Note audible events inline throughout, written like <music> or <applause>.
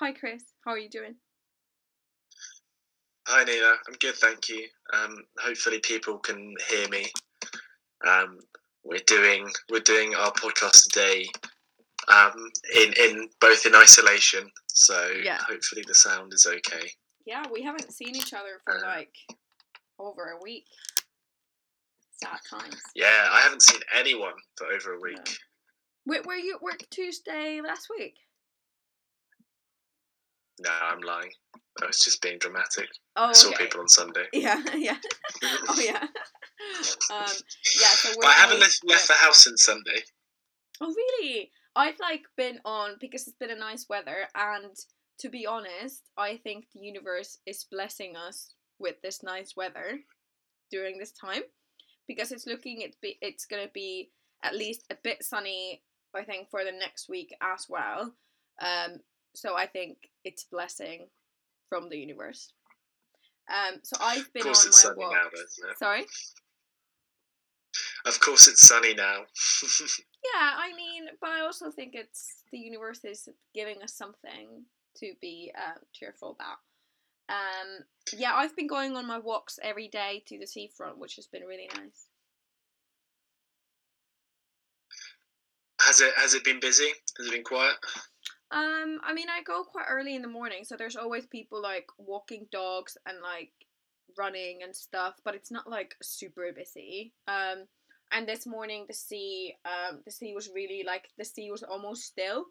Hi, Chris. How are you doing? Hi, Nina. I'm good, thank you. Um, hopefully, people can hear me. Um, we're doing we're doing our podcast today um, in in both in isolation, so Yeah. hopefully the sound is okay. Yeah, we haven't seen each other for Uh, like over a week. Sad times. Yeah, I haven't seen anyone for over a week. No. Wait, were you at work Tuesday last week? No, I'm lying. I was just being dramatic. Oh, I saw okay. people on Sunday. Yeah, <laughs> yeah. oh, yeah. <laughs> um, yeah. So we're But I haven't left, left the house since Sunday. Oh really? I've like been on because it's been a nice weather and to be honest, I think the universe is blessing us with this nice weather during this time because it's looking it be it's gonna be at least a bit sunny I think for the next week as well. Um so I think it's a blessing from the universe. Um so I've been on my sunny walk. now? Sorry? Of course, it's sunny now. <laughs> Yeah, I mean, but I also think it's the universe is giving us something to be uh, cheerful about. Um, yeah, I've been going on my walks every day to the seafront, which has been really nice. has it has it been busy? Has it been quiet? Um, I mean, I go quite early in the morning, so there's always people like walking dogs and like running and stuff, but it's not like super busy. Um, and this morning the sea, um, the sea was really like the sea was almost still.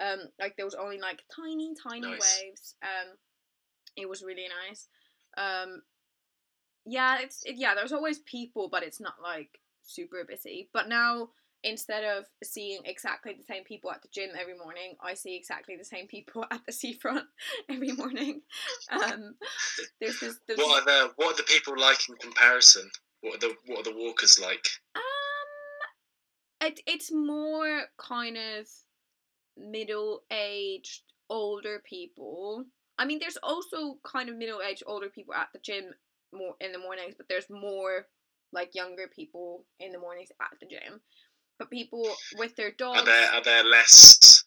Um, like there was only like tiny, tiny Nice. waves. Um, it was really nice. Um, yeah, it's it, yeah. There's always people, but it's not like super busy. But now instead of seeing exactly the same people at the gym every morning, I see exactly the same people <laughs> at the seafront <laughs> every morning. Um, there's this. There's What are the what are the people like in comparison? What are the what are the walkers like? um, it it's more kind of middle aged older people. I mean, there's also kind of middle aged older people at the gym more in the mornings, but there's more like younger people in the mornings at the gym. But people with their dogs. Are there are there less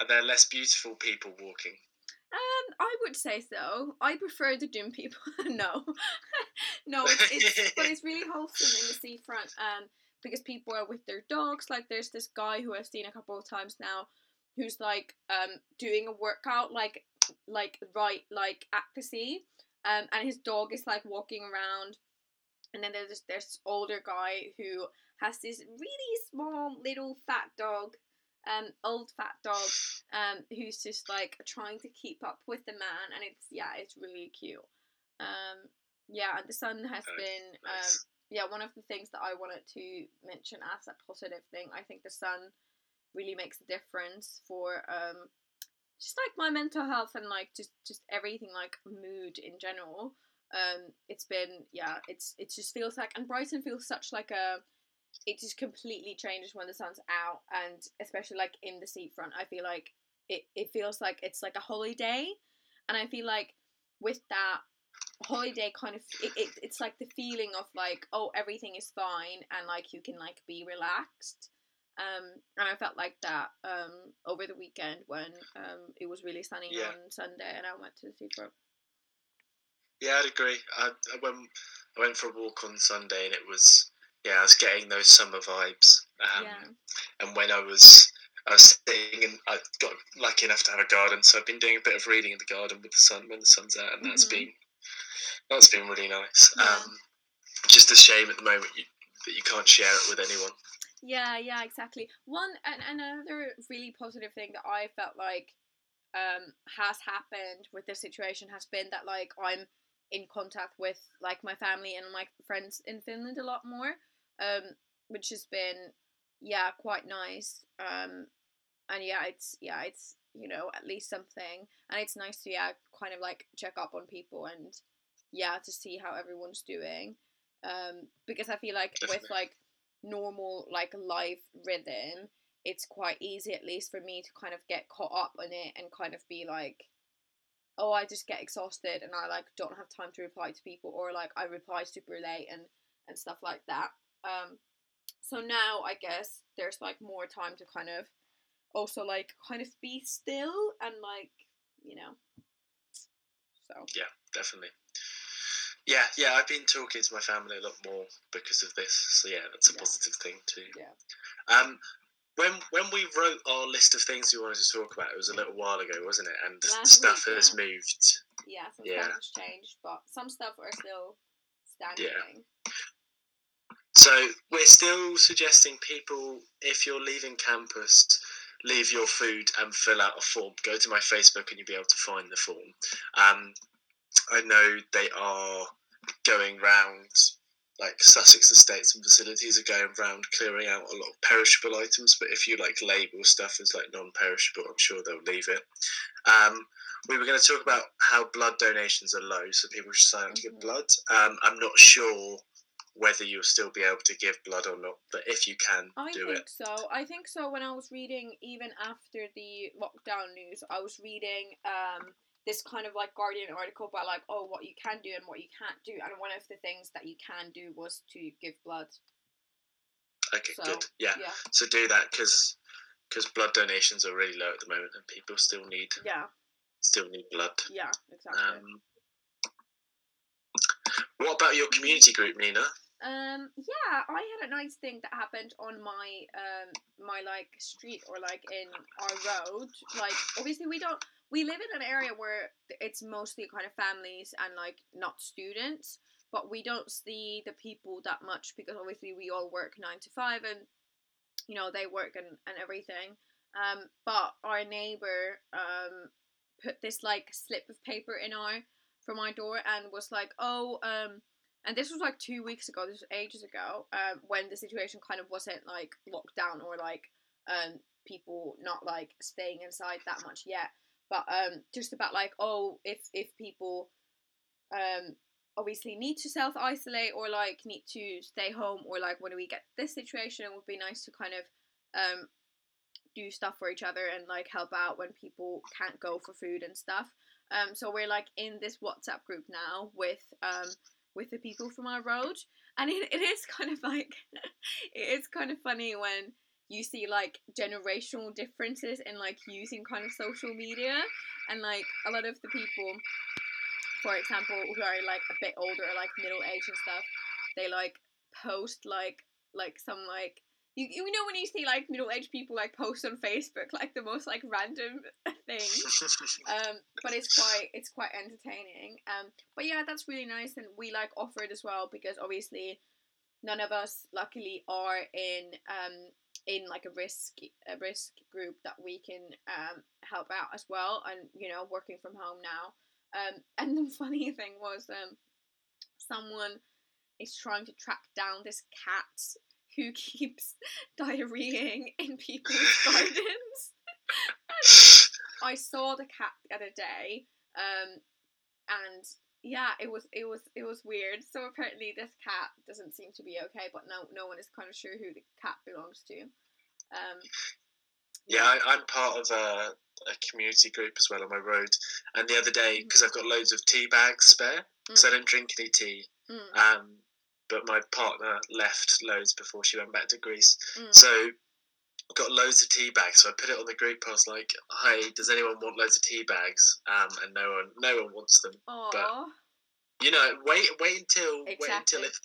are there less beautiful people walking? Um, I would say so. I prefer the gym people. <laughs> no, <laughs> no, it's, it's but it's really <laughs> wholesome in the seafront. Um, because people are with their dogs. Like there's this guy who I've seen a couple of times now, who's like um doing a workout like like right like at the sea. Um, and his dog is like walking around. And then there's this, older guy who has this really small little fat dog um old fat dog <sighs> um who's just like trying to keep up with the man. And it's yeah it's really cute. Um yeah and the sun has Nice, been um yeah one of the things that i wanted to mention as a positive thing i think the sun really makes a difference for um just like my mental health and like just just everything like mood in general um it's been yeah it's it just feels like and brighton feels such like a it just completely changes when the sun's out and especially like in the seafront i feel like it, it feels like it's like a holiday and i feel like with that holiday kind of it, it, it's like the feeling of like oh everything is fine and like you can like be relaxed um and i felt like that um over the weekend when um it was really sunny Yeah. on sunday and i went to the seafront Yeah, I'd agree. I, I went I went for a walk on Sunday and it was yeah, I was getting those summer vibes. Um, yeah And when I was I was sitting and I got lucky enough to have a garden, so I've been doing a bit of reading in the garden with the sun when the sun's out, and that's Mhm. been that's been really nice. Yeah. Um, just a shame at the moment you, that you can't share it with anyone. Yeah, yeah, exactly. One and another really positive thing that I felt like um has happened with this situation has been that like I'm in contact with like my family and my friends in Finland a lot more. Um which has been yeah, quite nice. Um and yeah, it's yeah, it's you know, at least something. And it's nice to yeah, kind of like check up on people and yeah, to see how everyone's doing. Um because I feel like with like normal like life rhythm it's quite easy at least for me to kind of get caught up in it and kind of be like oh i just get exhausted and i like don't have time to reply to people or like i reply super late and and stuff like that um so now i guess there's like more time to kind of also like kind of be still and like you know. So Yeah, definitely. Yeah, yeah, I've been talking to my family a lot more because of this. So yeah, that's a Yeah. positive thing too. Yeah. Um, when when we wrote our list of things we wanted to talk about, it was a little while ago, wasn't it? And Last stuff week, has yeah. moved. yeah, some Yeah. stuff has changed, but some stuff are still standing. Yeah. So we're still suggesting people, if you're leaving campus, leave your food and fill out a form. Go to my Facebook and you'll be able to find the form. Um, I know they are going round, like Sussex Estates and facilities are going round clearing out a lot of perishable items. But if you like label stuff as like non-perishable, I'm sure they'll leave it. Um, we were going to talk about how blood donations are low, so people should sign up to give blood. Um, I'm not sure whether you'll still be able to give blood or not, but if you can, I do think it. so. I think so. When I was reading, even after the lockdown news, I was reading um, this kind of like Guardian article about like, oh, what you can do and what you can't do. And one of the things that you can do was to give blood. Okay, So, good. Yeah, Yeah, so do that because because blood donations are really low at the moment, and people still need yeah, still need blood. yeah, exactly. Um, what about your community group, Nina? Um, yeah, I had a nice thing that happened on my um my like street or like in our road. Like obviously we don't we live in an area where it's mostly kind of families and like not students, but we don't see the people that much because obviously we all work nine to five and you know they work and, and everything. Um, but our neighbor um put this like slip of paper in our from our door and was like, oh um and this was like two weeks ago this was ages ago um, when the situation kind of wasn't like locked down or like um, people not like staying inside that much yet but um, just about like oh if if people um, obviously need to self isolate or like need to stay home or like when do we get this situation it would be nice to kind of um, do stuff for each other and like help out when people can't go for food and stuff. Um, so we're like in this whatsapp group now with um, with the people from our road. And it, it is kind of like <laughs> it is kind of funny when you see like generational differences in like using kind of social media and like a lot of the people for example who are like a bit older or like middle age and stuff they like post like like some like you, you know when you see like middle aged people like post on Facebook like the most like random <laughs> things <laughs> um but it's quite it's quite entertaining. Um but yeah that's really nice and we like offer it as well because obviously none of us luckily are in um in like a risk a risk group that we can um help out as well and you know working from home now. Um <laughs> and the funny thing was um someone is trying to track down this cat who <laughs> keeps diarrheaing in people's <laughs> gardens. I saw the cat the other day, um, and yeah, it was it was it was weird. So apparently this cat doesn't seem to be okay, but no no one is kind of sure who the cat belongs to. Um, Yeah, I, I'm part of a, a community group as well on my road. And the other day, because I've got loads of tea bags spare, because I mm, don't drink any tea, mm, um, but my partner left loads before she went back to Greece. mm. So got loads of tea bags. So I put it on the group. I was like, "Hi, does anyone want loads of tea bags?" Um, and no one, no one wants them. Aw, You know, wait, wait until, wait until if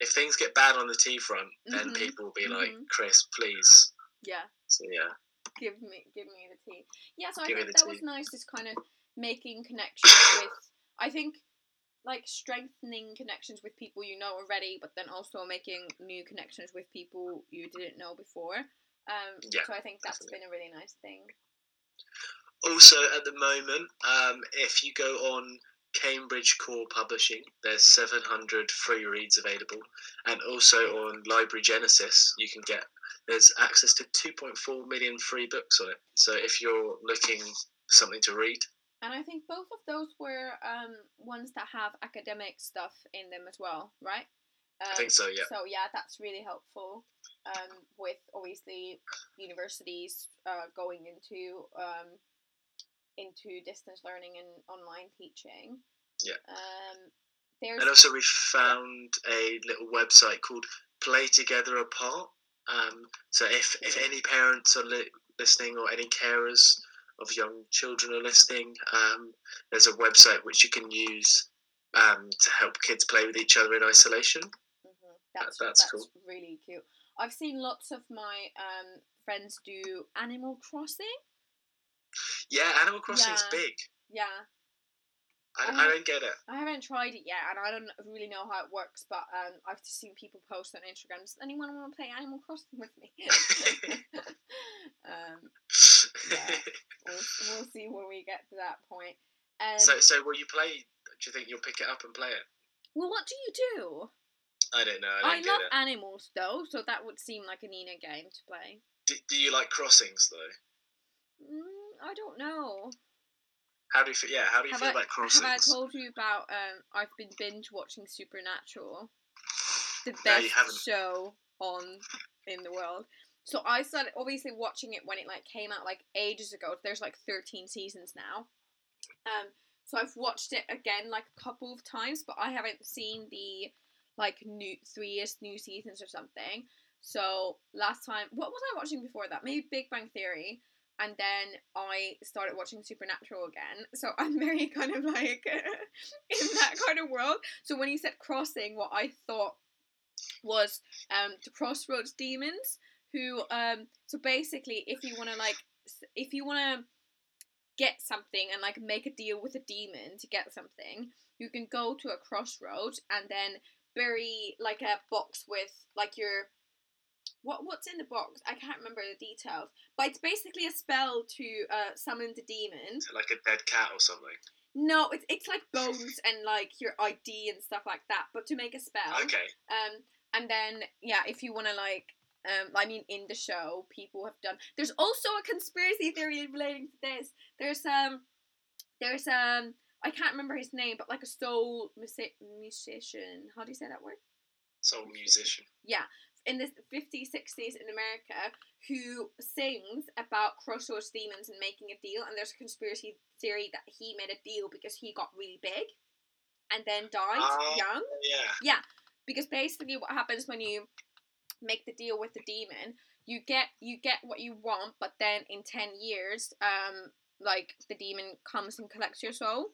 if things get bad on the tea front, then Mhm, people will be like, mhm. "Chris, please." yeah, So yeah, give me give me the tea. Yeah, so I Give me think that was nice. Just kind of making connections with. I think like strengthening connections with people you know already, but then also making new connections with people you didn't know before. Um, Yeah, so I think that's definitely. been a really nice thing. Also, at the moment, um, if you go on Cambridge Core Publishing, there's 700 free reads available, and also on Library Genesis, you can get there's access to 2.4 million free books on it. So if you're looking for something to read, And I think both of those were um, ones that have academic stuff in them as well, right? Um, I think so. Yeah, So yeah, that's really helpful. Um, with obviously universities uh, going into um, into distance learning and online teaching. Yeah. Um, there's and also we found a little website called Play Together Apart. Um, so if if any parents are li- listening or any carers of young children are listening, um, there's a website which you can use um, to help kids play with each other in isolation. hmm That's, that's that's cool. really cute. I've seen lots of my um, friends do Animal Crossing. Yeah, Animal Crossing's Yeah. big. Yeah, I, I I don't get it. I haven't tried it yet, and I don't really know how it works. But um, I've just seen people post on Instagram. Does anyone want to play Animal Crossing with me? <laughs> <laughs> um, <laughs> we'll, we'll see when we get to that point. Um, so, so will you play? Do you think you'll pick it up and play it? well, what do you do? I don't know. I I, don't get love it. animals though, so that would seem like a Nina game to play. Do, do you like crossings though? Mm, I don't know. How do you feel? Yeah, how do you Have feel I- about crossings? Have I told you about? Um, I've been binge watching Supernatural, the best haven't. show on in the world. So I started obviously watching it when it like came out like ages ago. There's like 13 seasons now. Um, so I've watched it again like a couple of times, but I haven't seen the like new threeest new seasons or something. So last time, what was I watching before that? Maybe Big Bang Theory and then I started watching Supernatural again. So <laughs> I'm very kind of like <laughs> in that kind of world. So when you said crossing, what I thought was um the Crossroads Demons, who um so basically if you want to like if you want to get something and like make a deal with a demon to get something, you can go to a crossroad and then bury like a box with like your what what's in the box? I can't remember the details, but it's basically a spell to uh, summon the demon. Like a dead cat or something? No, it's it's like <laughs> bones and like your ID and stuff like that, but to make a spell. Okay. Um, and then yeah, if you want to like, um, I mean, in the show, people have done. There's also a conspiracy theory relating to this. There's um, there's um, I can't remember his name, but like a soul musi- musician. How do you say that word? Soul musician. Yeah, in the 50s, 60s in America, who sings about crossroads demons and making a deal. And there's a conspiracy theory that he made a deal because he got really big, and then died Ah. young Yeah. because basically what happens when you make the deal with the demon you get you get what you want but then in 10 years um like the demon comes and collects your soul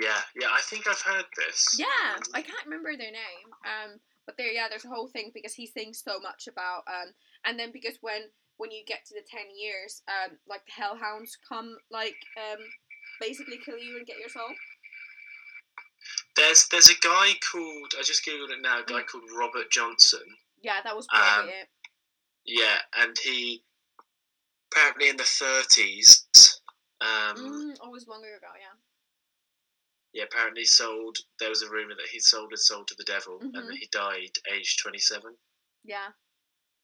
Yeah. Yeah. I think I've heard this. yeah i can't remember their name um but there yeah there's a whole thing because he sings so much about um and then because when when you get to the 10 years um like the hellhounds come like um basically kill you and get your soul There's there's a guy called I just googled it now. A guy called Robert Johnson. yeah that was Um, it Yeah, and he apparently in the 30s. Um, mm, always longer ago yeah Yeah, apparently sold. There was a rumor that he sold his soul to the devil, and Mhm. that he died aged 27. Yeah.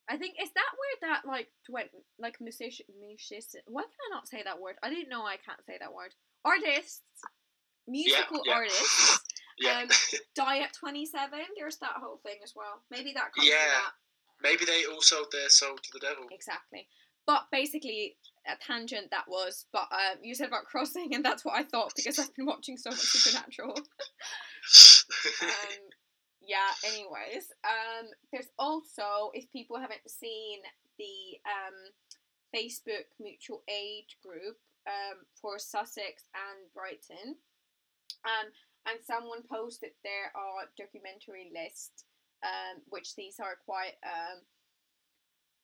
I think is that where that like went like musician musician why can I not say that word? I didn't know I can't say that word. Artists musical yeah. artists <laughs> Yeah, Um, die at twenty seven. There's that whole thing as well. Maybe that comes from Yeah. that. maybe they all sold their soul to the devil. Exactly. But basically a tangent that was but um you said about crossing and that's what I thought because I've been watching so much supernatural. <laughs> um, yeah. Anyways, um, there's also if people haven't seen the um, Facebook mutual aid group um, for Sussex and Brighton, um, and someone posted there are documentary lists, um, which these are quite um,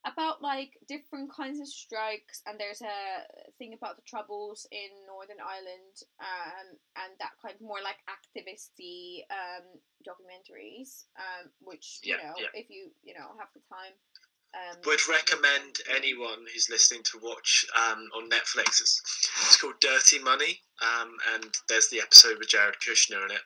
about like different kinds of strikes and there's a thing about the troubles in northern ireland um, and that kind of more like activisty um, documentaries um, which you Yeah, know yeah. if you you know have the time um, Would recommend anyone who's listening to watch um, on Netflix. It's, it's called Dirty Money, um, and there's the episode with Jared Kushner in it.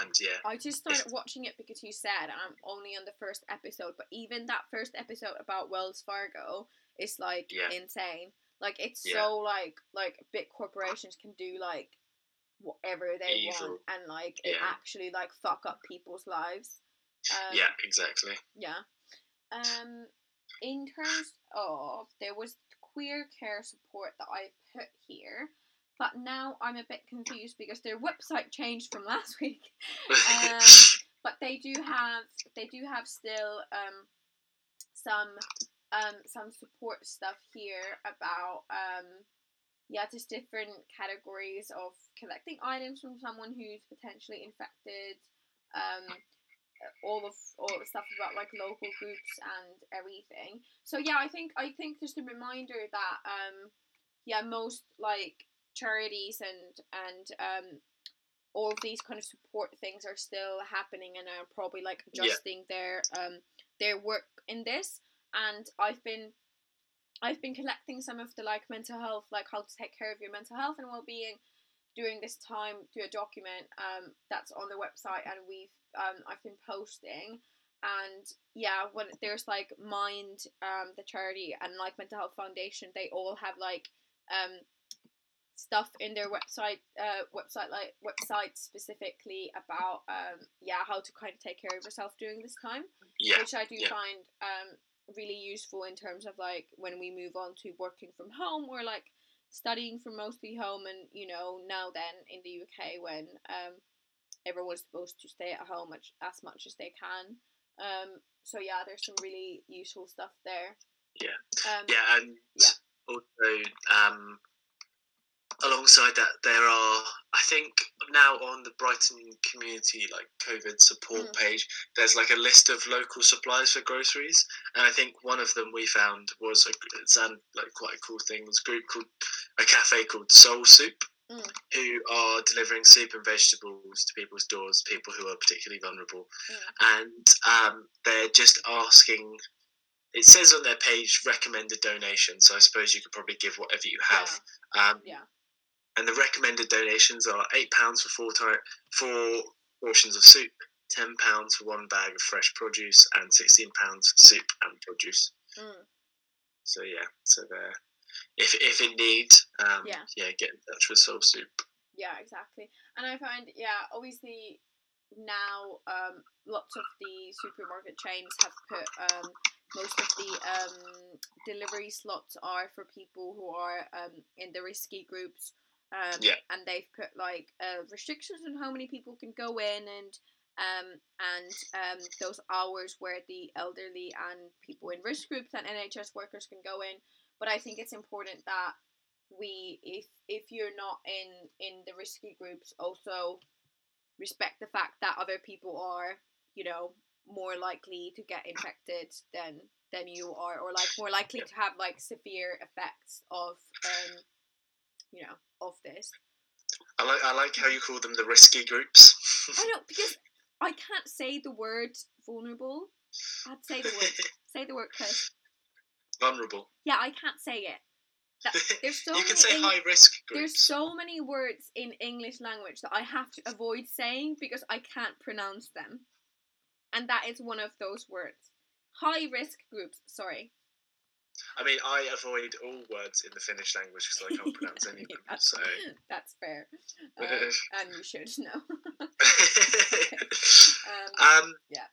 And yeah, I just started watching it because you said I'm only on the first episode, but even that first episode about Wells Fargo is like Yeah. insane. Like it's Yeah. so like like big corporations can do like whatever they Evil. want and like it actually like fuck up people's lives. Um, yeah, exactly. Yeah. Um, in terms of there was queer care support that I put here, but now I'm a bit confused because their website changed from last <laughs> week. <laughs> Um, but they do have they do have still um some um, some support stuff here about um, yeah, just different categories of collecting items from someone who's potentially infected. Um, all of all the stuff about like local groups and everything. So yeah, I think I think just a reminder that um, yeah, most like charities and and um, all of these kind of support things are still happening and are probably like adjusting yeah. their um their work in this. And I've been I've been collecting some of the like mental health, like how to take care of your mental health and well being during this time to a document um that's on the website and we've um I've been posting and yeah when there's like mind um the charity and like mental health foundation they all have like um stuff in their website uh website like website specifically about um yeah how to kind of take care of yourself during this time yeah, which i do yeah. find um really useful in terms of like when we move on to working from home or like studying from mostly home and you know now then in the uk when um everyone's supposed to stay at home as, as much as they can um so yeah there's some really useful stuff there yeah um yeah and yeah. also um alongside that there are i think now on the brighton community like covid support Mm. page there's like a list of local suppliers for groceries and i think one of them we found was a it sounded like quite a cool thing was a group called a cafe called soul soup Mm. who are delivering soup and vegetables to people's doors people who are particularly vulnerable Mm. and um, they're just asking it says on their page recommended donation so i suppose you could probably give whatever you have um, yeah and the recommended donations are eight pounds for four ti- four portions of soup, ten pounds for one bag of fresh produce, and sixteen pounds for soup and produce. Mm. So yeah, so there. If if in need, um, Yeah. yeah, get in touch with Soul Soup. Yeah, exactly. And I find, yeah, obviously now um, lots of the supermarket chains have put um, most of the um, delivery slots are for people who are um, in the risky groups. Um, Yeah. And they've put like uh, restrictions on how many people can go in and um, and um, those hours where the elderly and people in risk groups and NHS workers can go in. But I think it's important that we if if you're not in in the risky groups also respect the fact that other people are you know more likely to get infected than than you are or like more likely to have like severe effects of um you know of this I like I like how you call them the risky groups. i know <laughs> because i can't say the word vulnerable i'd say the word <laughs> say the word Chris. Vulnerable. yeah i can't say it that, <laughs> there's so you many can say Eng- high risk Groups. There's so many words in English language that I have to avoid saying because I can't pronounce them. And that is one of those words. High risk groups, sorry. I mean, I avoid all words in the Finnish language because I can't pronounce any of <laughs> them. That's- So. <laughs> That's fair. <laughs> Um, and you should know. Um, um, yeah.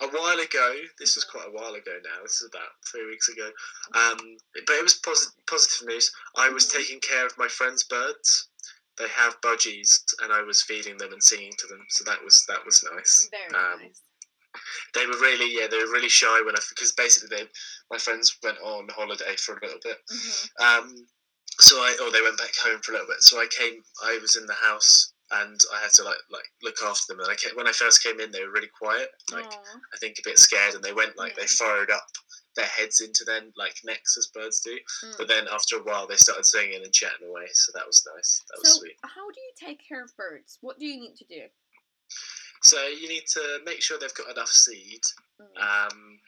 A while ago, this was Mhm. quite a while ago now. This is about three weeks ago. Um, but it was posi- positive news. I was Mhm. taking care of my friend's birds. They have budgies, and I was feeding them and singing to them. So that was that was nice. very um, nice. They were really yeah. They were really shy when I because basically they my friends went on holiday for a little bit. Mhm. Um, so I or they went back home for a little bit. So I came. I was in the house and I had to like like look after them. And I came, when I first came in, they were really quiet, like Aw. I think a bit scared, and they went like they furrowed up their heads into their like necks as birds do. Mm. But then after a while, they started singing and chatting away. So that was nice. That was So, sweet. how do you take care of birds? What do you need to do? So you need to make sure they've got enough seed. Mm. Um,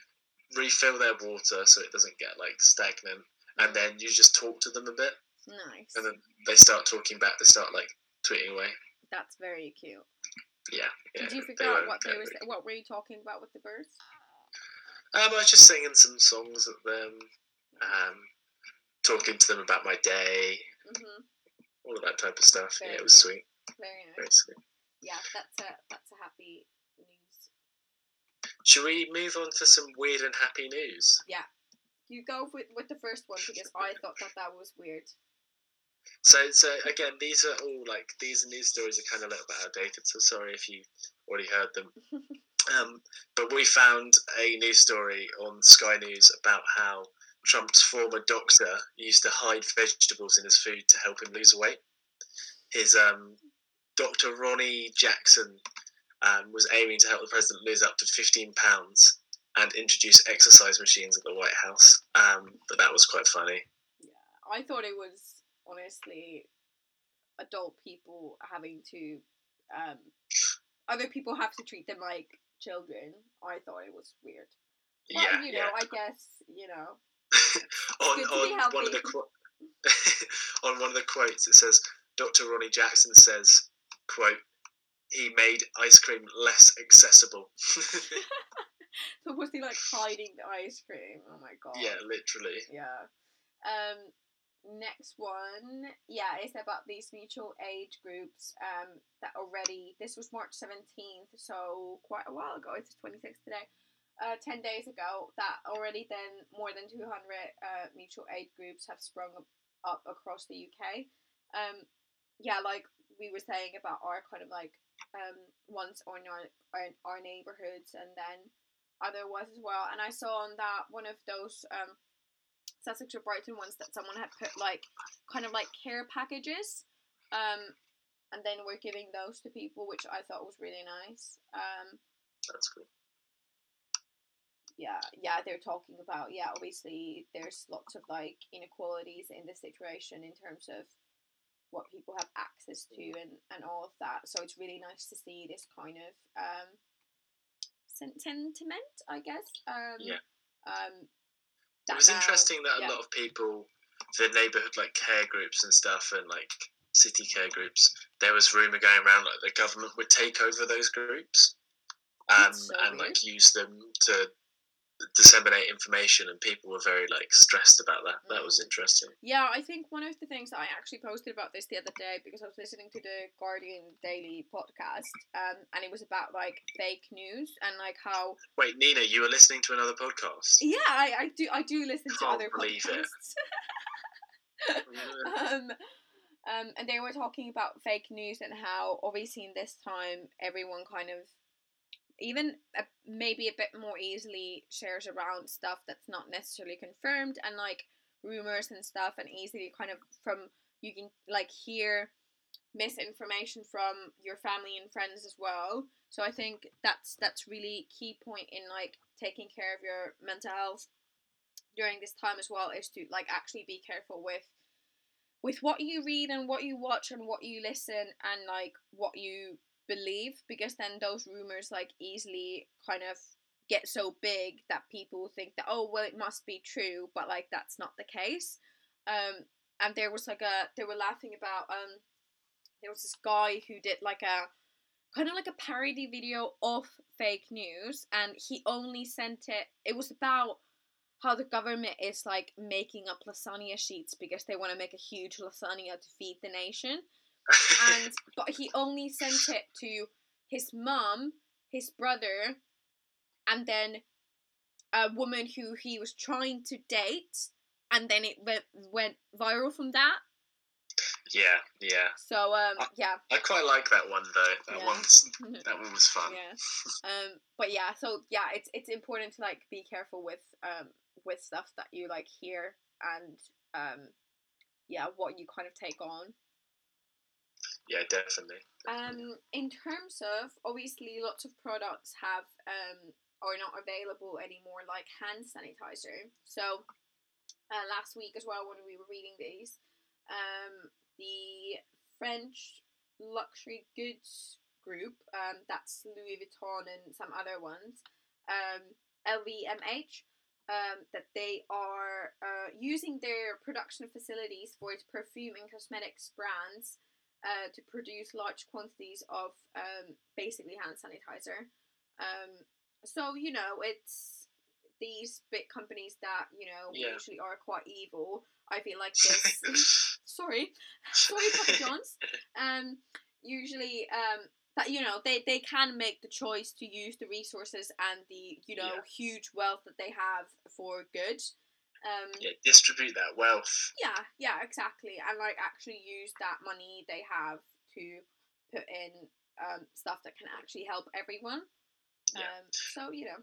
refill their water so it doesn't get like stagnant, and then you just talk to them a bit, Nice. and then they start talking back. They start like tweeting away. That's very cute. Yeah. yeah Did you figure out what they were- what were you talking about with the birds? Um, I was just singing some songs at them, um, talking to them about my day, Mhm. all of that type of stuff. Very yeah, it was sweet. Very nice. Very sweet. Yeah, that's a that's a happy. Should we move on to some weird and happy news? Yeah. You go with with the first one because I thought that that was weird. So, so again, these are all like these news stories are kind of a little bit outdated. So sorry if you already heard them. <laughs> Um, but we found a news story on Sky News about how Trump's former doctor used to hide vegetables in his food to help him lose weight. His um, Dr. Ronny Jackson um, was aiming to help the president lose up to 15 pounds and introduce exercise machines at the White House. Um, but that was quite funny. Yeah, I thought it was honestly adult people having to, um, other people have to treat them like children. I thought it was weird. Well, yeah, you know, yeah. I guess you know. <laughs> on good to be on one of the qu- <laughs> on one of the quotes, it says Dr. Ronny Jackson says, "quote He made ice cream less accessible." <laughs> <laughs> So was he like hiding the ice cream? Oh my god. yeah, literally. Yeah. Um. Next one, yeah, it's about these mutual aid groups. Um, that already this was March seventeenth, so quite a while ago. It's twenty sixth today. Uh, ten days ago, that already then more than two hundred uh mutual aid groups have sprung up, up across the UK. Um, yeah, like we were saying about our kind of like um ones on our our, our neighborhoods, and then other ones as well. And I saw on that one of those um Sussex or Brighton ones that someone had put like kind of like care packages, um, and then we're giving those to people, which I thought was really nice. Um, That's cool. yeah, yeah, they're talking about yeah. Obviously, there's lots of like inequalities in this situation in terms of what people have access to and and all of that. So it's really nice to see this kind of um sentiment, I guess. Um, Yeah. Um, It was now- interesting that a lot of people, the neighborhood like care groups and stuff, and like city care groups, there was rumor going around like the government would take over those groups, um, so and weird. like use them to disseminate information, and people were very like stressed about that. That was Mm. interesting. Yeah, I think one of the things that I actually posted about this the other day because I was listening to the Guardian Daily podcast, um, and it was about like fake news and like how Wait, Nina, you were listening to another podcast. yeah, I, I do I do listen to Can't other believe it. podcasts. <laughs> <laughs> um, um, and they were talking about fake news and how obviously in this time everyone kind of even a, maybe a bit more easily shares around stuff that's not necessarily confirmed and like rumors and stuff and easily kind of from you can like hear misinformation from your family and friends as well. So i think that's that's really key point in like taking care of your mental health during this time as well is to like actually be careful with with what you read and what you watch and what you listen and like what you believe because then those rumors like easily kind of get so big that people think that oh well it must be true but like that's not the case. Um and there was like a they were laughing about um there was this guy who did like a kind of like a parody video of fake news and he only sent it it was about how the government is like making up lasagna sheets because they want to make a huge lasagna to feed the nation and but he only sent it to his mom, his brother, and then a woman who he was trying to date, and then it went went viral from that. yeah, yeah. So um I- yeah I quite like that one though. That Yeah. one's <laughs> that one was fun. yeah um but yeah so yeah it's it's important to like be careful with um with stuff that you like hear and um yeah what you kind of take on Yeah, definitely. Um, in terms of obviously, lots of products have um are not available anymore, like hand sanitizer. So, uh, last week as well, when we were reading these, um, the French luxury goods group, um, that's Louis Vuitton and some other ones, um, LVMH. Um, that they are uh, using their production facilities for its perfume and cosmetics brands uh, to produce large quantities of um, basically hand sanitizer. Um, so you know, it's these big companies that you know Yeah. usually are quite evil. I feel like <laughs> this. <laughs> sorry, sorry, Papa John's. Um, usually, um, that you know they they can make the choice to use the resources and the you know Yeah. huge wealth that they have for good. Um, yeah, distribute that wealth. yeah, yeah, exactly. And like actually use that money they have to put in um, stuff that can actually help everyone. Yeah. Um, so you know,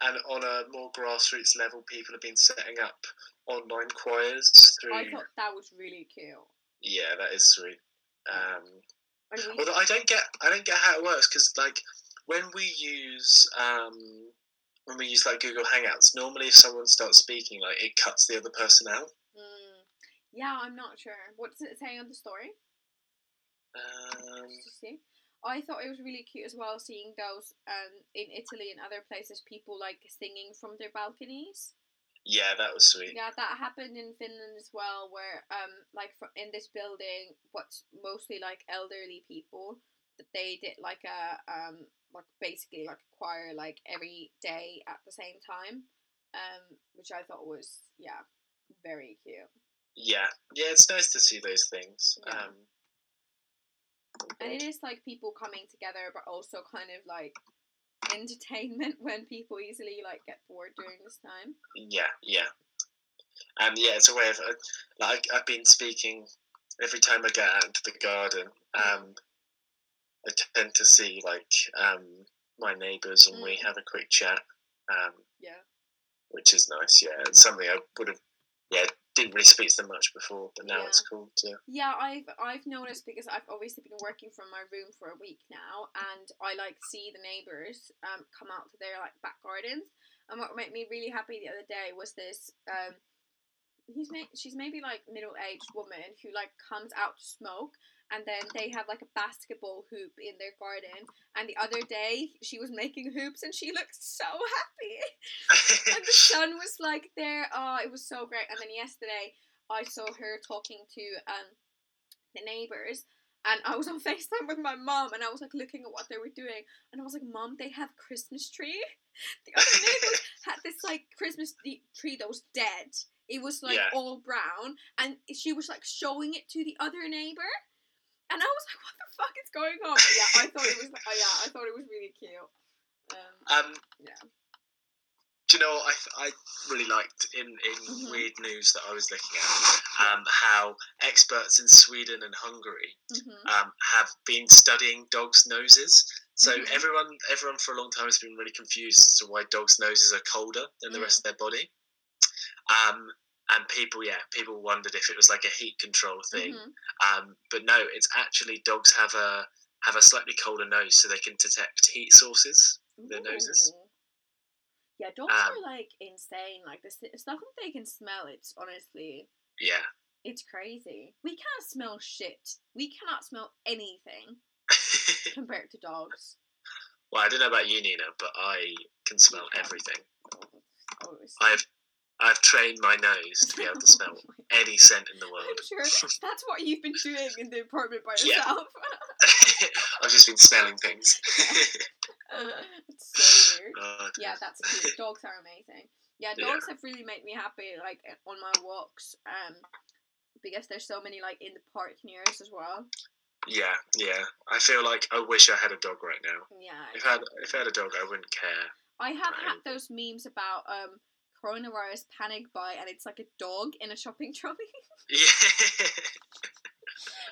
And on a more grassroots level, people have been setting up online choirs through. I thought that was really cute. Yeah, that is sweet. Um, although I don't get, I don't get how it works because like when we use um, when we use like Google Hangouts, normally if someone starts speaking, like it cuts the other person out. Mm, yeah, I'm not sure. What does it say on the story? Um, see? I thought it was really cute as well seeing those um, in Italy and other places, people like singing from their balconies. yeah, that was sweet. Yeah, that happened in Finland as well, where um, like in this building, what's mostly like elderly people, that they did like a um, like basically like a choir like every day at the same time, um, which I thought was yeah, very cute. Yeah, yeah, it's nice to see those things. Yeah. Um, And it is like people coming together, but also kind of like entertainment <laughs> when people easily like get bored during this time. Yeah, yeah, and yeah, it's a way of uh, like I've been speaking every time I get out into the garden. Um, I tend to see like um, my neighbours and we Mm. have a quick chat, um, Yeah. which is nice. Yeah, it's something I would have yeah didn't really speak to them much before, but now it's cool to Yeah, I've I've noticed because I've obviously been working from my room for a week now, and I like see the neighbors um come out to their like back gardens. And what made me really happy the other day was this um he's may- she's maybe like middle aged woman who like comes out to smoke, and then they have like a basketball hoop in their garden. And the other day she was making hoops, and she looked so happy <laughs> and the <laughs> sun was like there. Oh, it was so great. And then yesterday, I saw her talking to um the neighbors, and I was on <laughs> Facetime with my mom, and I was like looking at what they were doing, and I was like, "Mom, they have Christmas tree." The other neighbors had this like Christmas tree that was dead. It was like Yeah. all brown, and she was like showing it to the other neighbor. And I was like, "What the fuck is going on?" But yeah, I thought it was. Oh yeah, I thought it was really cute. Um, Um, Yeah. Do you know what I, I really liked in, in Mhm. weird news that I was looking at? Um, how experts in Sweden and Hungary mhm. um, have been studying dogs' noses. So Mhm. everyone, everyone for a long time has been really confused as to why dogs' noses are colder than the Mm. rest of their body. Um, and people, yeah, people wondered if it was like a heat control thing. Mhm. Um, but no, it's actually dogs have a have a slightly colder nose, so they can detect heat sources. Their noses. Yeah, dogs Um, are like insane. Like the st- stuff that they can smell. It's honestly, Yeah. it's crazy. We can't smell shit. We cannot smell anything <laughs> compared to dogs. well, I don't know about you, Nina, but I can smell everything. Oh, I've I've trained my nose to be able to smell <laughs> any scent in the world. I'm sure <laughs> that's what you've been doing in the apartment by Yeah. yourself. <laughs> I've just been smelling things. it's so weird. Oh, Yeah, that's cute. Dogs are amazing. Yeah, Yeah. dogs have really made me happy, like eh, on my walks, um, because there's so many like in the park near us as well. yeah, yeah. I feel like I wish I had a dog right now. Yeah, If I had, if I had a dog, I wouldn't care. I have Right. had those memes about um coronavirus panic buy, and it's like a dog in a shopping trolley. Yeah. <laughs>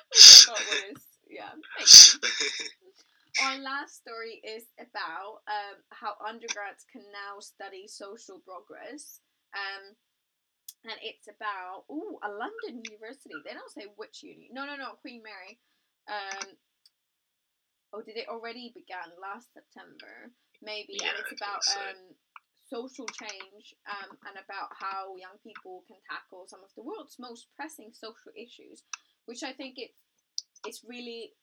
Which I thought was yeah. <laughs> Our last story is about um, how undergrads can now study social progress. Um, and it's about ooh a London university. They don't say which uni. No, no, no, Queen Mary. Um, oh, did it already began last September? Maybe, Yeah, and it's about so. um, social change um, and about how young people can tackle some of the world's most pressing social issues, which I think it's it's really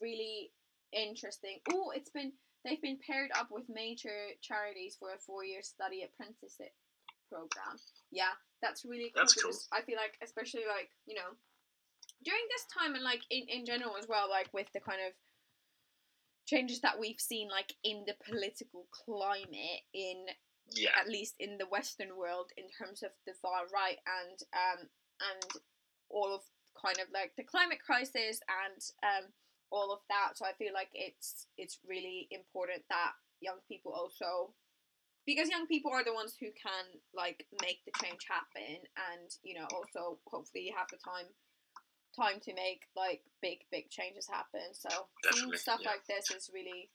really interesting. Oh, it's been they've been paired up with major charities for a four year study apprenticeship program. Yeah, that's really cool That's cool. I feel like especially like, you know, during this time and like in, in general as well, like with the kind of changes that we've seen like in the political climate in yeah. at least in the Western world in terms of the far right and um and all of kind of like the climate crisis and um all of that. So I feel like it's it's really important that young people also because young people are the ones who can like make the change happen and you know also hopefully have the time time to make like big big changes happen so seeing stuff yeah. like this is really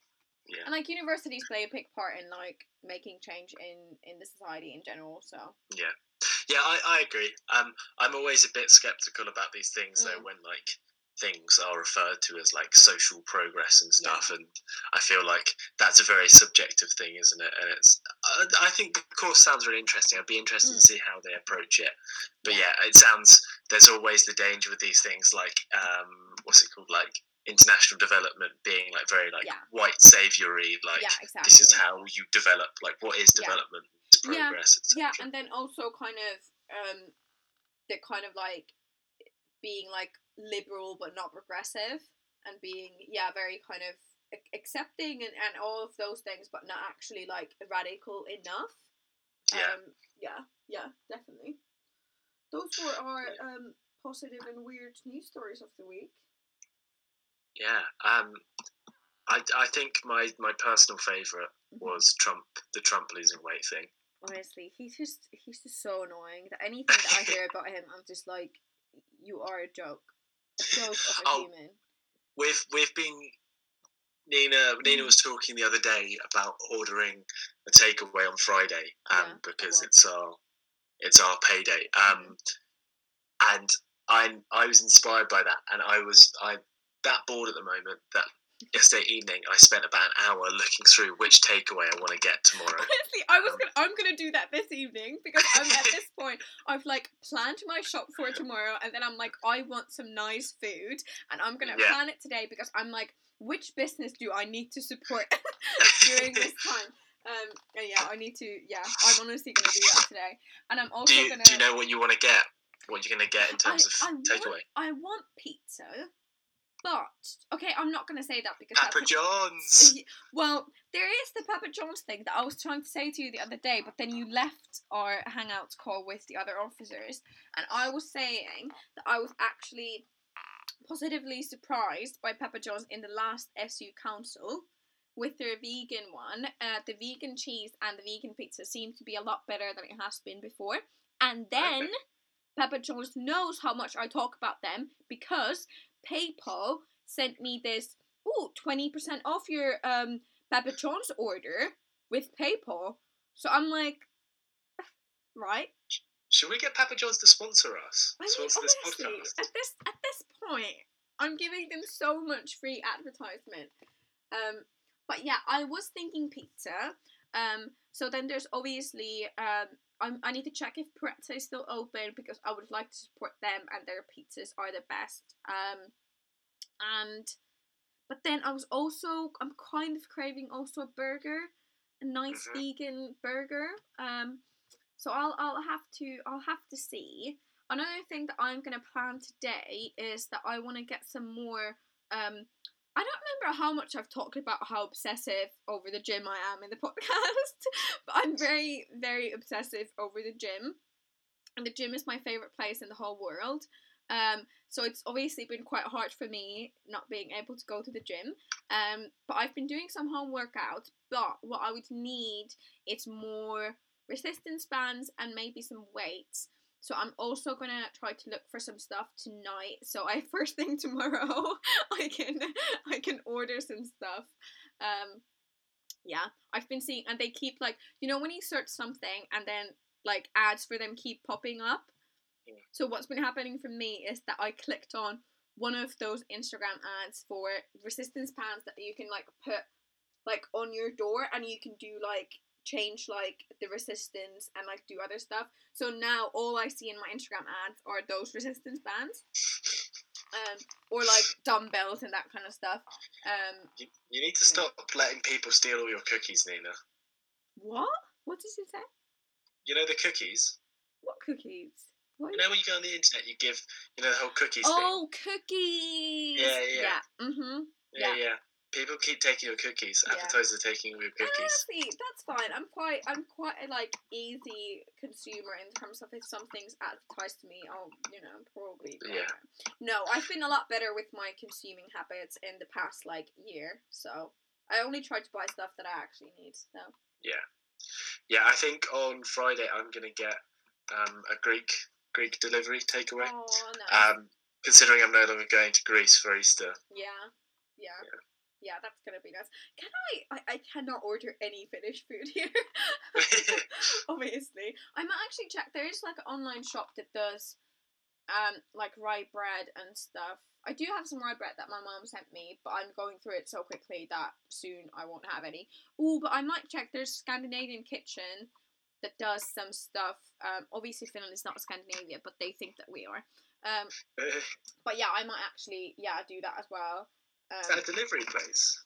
Yeah. And like universities play a big part in like making change in in the society in general. So Yeah, yeah, I, I agree. Um, I'm always a bit skeptical about these things though Mm. when like things are referred to as like social progress and Yeah. stuff, and I feel like that's a very subjective thing, isn't it? And it's I, I think the course sounds really interesting. I'd be interested to Mm. see how they approach it. But Yeah. yeah, it sounds there's always the danger with these things like um, what's it called like international development being like very like Yeah. white saviory like yeah, exactly. this is how you develop like what is development Yeah, progress yeah, etc. and then also kind of um the kind of like being like liberal but not progressive and being yeah very kind of accepting and, and all of those things but not actually like radical enough yeah um yeah yeah definitely those were our Yeah. um positive and weird news stories of the week Yeah, um, I, I think my, my personal favorite Mhm. was Trump, the Trump losing weight thing. honestly he's just he's just so annoying that anything that i hear <laughs> about him i'm just like you are a joke a joke of a Oh, human We've we've been Nina Nina Mhm. was talking the other day about ordering a takeaway on Friday, um, Yeah, because it's our it's our payday, um, and I I was inspired by that, and I was I that bored at the moment that yesterday evening I spent about an hour looking through which takeaway I want to get tomorrow. Honestly, I was Um, gonna I'm gonna do that this evening because I'm at this <laughs> point I've like planned my shop for tomorrow and then I'm like I want some nice food and I'm gonna Yeah. plan it today because I'm like which business do I need to support <laughs> during this <laughs> time? Um and yeah, I need to yeah, I'm honestly gonna do that today. And I'm also do you gonna do you know what you want to get? What you're going to get in terms of I, I takeaway? I want pizza, but okay, I'm not gonna say that because Papa <laughs> John's. Well, there is the Papa John's thing that I was trying to say to you the other day, but then you left our hangout call with the other officers, and I was saying that I was actually positively surprised by Papa John's in the last SU council with their vegan one. Uh, the vegan cheese and the vegan pizza seem to be a lot better than it has been before. And then. Papa John's knows how much I talk about them because PayPal sent me this ooh 20% off your um Papa John's order with PayPal. So I'm like <sighs> right? Should we get Papa John's to sponsor us? I mean sponsor this honestly podcast? at this at this point I'm giving them so much free advertisement. Um but yeah, I was thinking pizza. Um so then there's obviously um I'm, I need to check if Pizza is still open because I would like to support them and their pizzas are the best. Um, and but then I was also I'm kind of craving also a burger, a nice Mhm. vegan burger. Um, so I'll I'll have to I'll have to see. Another thing that I'm gonna plan today is that I want to get some more. Um, I don't remember how much I've talked about how obsessive over the gym I am in the <laughs> podcast, but I'm very very obsessive over the gym, and the gym is my favorite place in the whole world. Um, so it's obviously been quite hard for me not being able to go to the gym. Um, but I've been doing some home workouts. But what I would need is more resistance bands and maybe some weights. So I'm also gonna try to look for some stuff tonight. So I <laughs> first thing tomorrow I can I can order some stuff. Um, yeah, I've been seeing and they keep like you know when you search something and then like ads for them keep popping up. Yeah. So what's been happening for me is that I clicked on one of those Instagram ads for resistance bands that you can like put like on your door and you can do like change like the resistance and like do other stuff. So now all I see in my Instagram ads are those resistance bands. Um or like dumbbells and that kind of stuff. Um You, you need to stop letting people steal all your cookies, Nina. what? What did you say? You know the cookies? What cookies? What? You know when you go on the internet, you give, you know, the whole cookies oh, cookies. Yeah, yeah. Yeah. Mhm. thing? Yeah, yeah. People keep taking your cookies. Yeah. Advertisers are taking your cookies. Honestly, that's fine. I'm quite, I'm quite a like easy consumer in terms of if something's advertised to me, I'll, you know, probably. buy Yeah. it. No, I've been a lot better with my consuming habits in the past like year. So I only try to buy stuff that I actually need. So Yeah, yeah. I think on Friday I'm gonna get um, a Greek Greek delivery takeaway. oh no. Um, considering I'm no longer going to Greece for Easter. yeah. Yeah. yeah, that's gonna be nice. Can I? I, I cannot order any Finnish food here. <laughs> <laughs> Obviously, I might actually check. There is like an online shop that does, um, like rye bread and stuff. I do have some rye bread that my mom sent me, but I'm going through it so quickly that soon I won't have any. Oh, but I might check. There's Scandinavian Kitchen that does some stuff. Um, obviously Finland is not Scandinavia, but they think that we are. Um, <laughs> but yeah, I might actually yeah do that as well. Um, Is that a delivery place?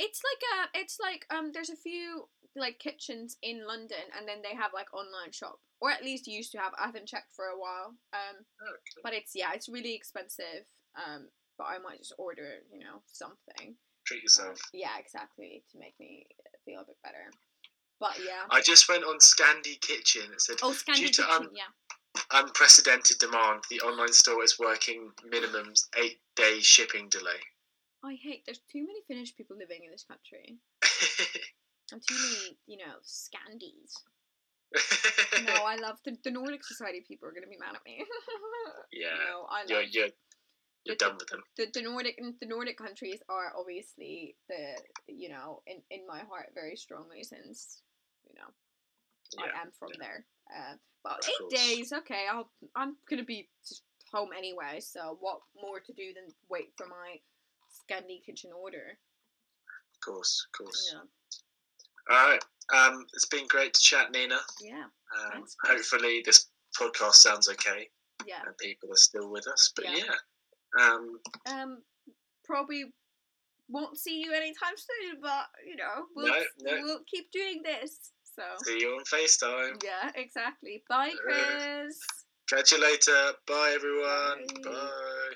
it's like a, it's like um, there's a few like kitchens in London, and then they have like online shop, or at least used to have. I haven't checked for a while. Um, Okay. but it's yeah, it's really expensive. Um, but I might just order you know something. Treat Um, yourself. yeah, exactly to make me feel a bit better. But yeah. I just went on Scandi Kitchen. It said Oh, Scandi to, Kitchen, um, yeah. unprecedented demand. The online store is working minimum eight day shipping delay. I hate. There's too many Finnish people living in this country, <laughs> and too many, you know, Scandies. <laughs> No, I love the, the Nordic Society people are gonna be mad at me. <laughs> Yeah, No, I love you're you're you're the- done with them. the, the Nordic the Nordic countries are obviously the you know in, in my heart very strongly since you know Yeah, I am from there. Uh, but Of eight course. days, okay. I'll I'm gonna be just home anyway. So what more to do than wait for my Scandi kitchen order? of course, of course. Yeah, All right. Um, it's been great to chat, Nina. yeah, Um, hopefully this podcast sounds okay yeah. and people are still with us. But Yeah. yeah, um, Um, probably won't see you anytime soon, but you know we'll No, no. we'll keep doing this. So see you on FaceTime. yeah, exactly. Bye, Chris. Catch you later. Bye, everyone. Bye. Bye.